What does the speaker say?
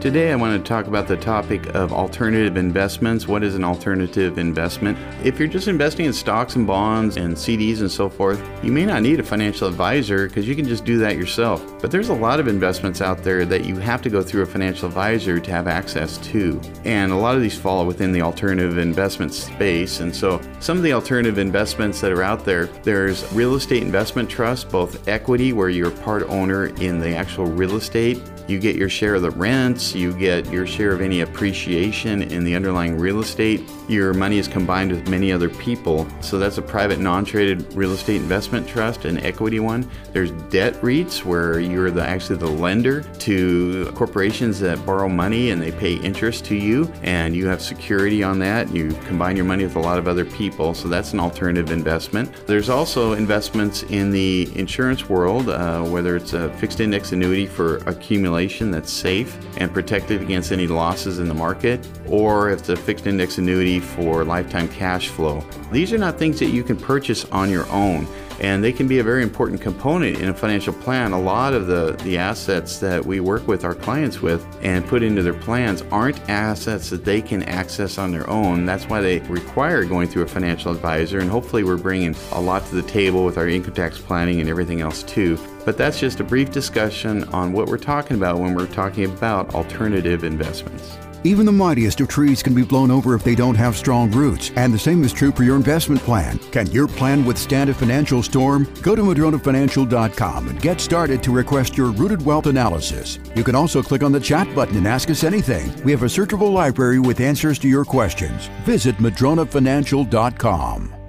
Today, I want to talk about the topic of alternative investments. What is an alternative investment? If you're just investing in stocks and bonds and CDs and so forth, you may not need a financial advisor because you can just do that yourself. But there's a lot of investments out there that you have to go through a financial advisor to have access to. And a lot of these fall within the alternative investment space. And so, some of the alternative investments that are out there, there's real estate investment trust, both equity, where you're part owner in the actual real estate, you get your share of the rents, you get your share of any appreciation in the underlying real estate. Your money is combined with many other people. So that's a private non traded real estate investment trust, an equity one. There's debt REITs where you're the, actually the lender to corporations that borrow money and they pay interest to you, and you have security on that. You combine your money with a lot of other people. So that's an alternative investment. There's also investments in the insurance world, uh, whether it's a fixed index annuity for accumulation that's safe and protected against any losses in the market, or if it's a fixed index annuity for lifetime cash flow. These are not things that you can purchase on your own and they can be a very important component in a financial plan. A lot of the, the assets that we work with our clients with and put into their plans aren't assets that they can access on their own. That's why they require going through a financial advisor, and hopefully, we're bringing a lot to the table with our income tax planning and everything else too. But that's just a brief discussion on what we're talking about when we're talking about alternative investments. Even the mightiest of trees can be blown over if they don't have strong roots, and the same is true for your investment plan. Can your plan withstand a financial storm? Go to MadronaFinancial.com and get started to request your rooted wealth analysis. You can also click on the chat button and ask us anything. We have a searchable library with answers to your questions. Visit MadronaFinancial.com.